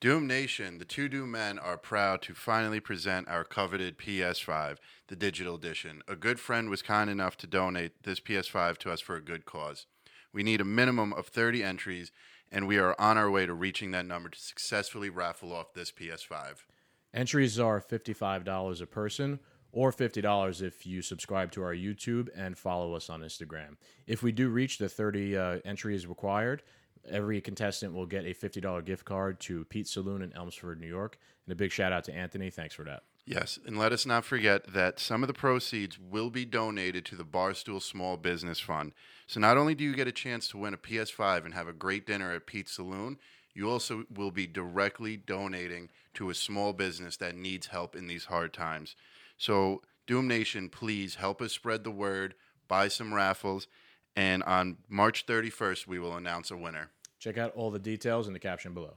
Doom Nation, the two Doom men are proud to finally present our coveted PS5, the digital edition. A good friend was kind enough to donate this PS5 to us for a good cause. We need a minimum of 30 entries, and we are on our way to reaching that number to successfully raffle off this PS5. Entries are $55 a person or $50 if you subscribe to our YouTube and follow us on Instagram. If we do reach the 30 uh, entries required, every contestant will get a $50 gift card to Pete's Saloon in Elmsford, New York. And a big shout out to Anthony. Thanks for that. Yes, and let us not forget that some of the proceeds will be donated to the Barstool Small Business Fund. So not only do you get a chance to win a PS5 and have a great dinner at Pete's Saloon, you also will be directly donating to a small business that needs help in these hard times. So, Doom Nation, please help us spread the word, buy some raffles, and on March 31st, we will announce a winner. Check out all the details in the caption below.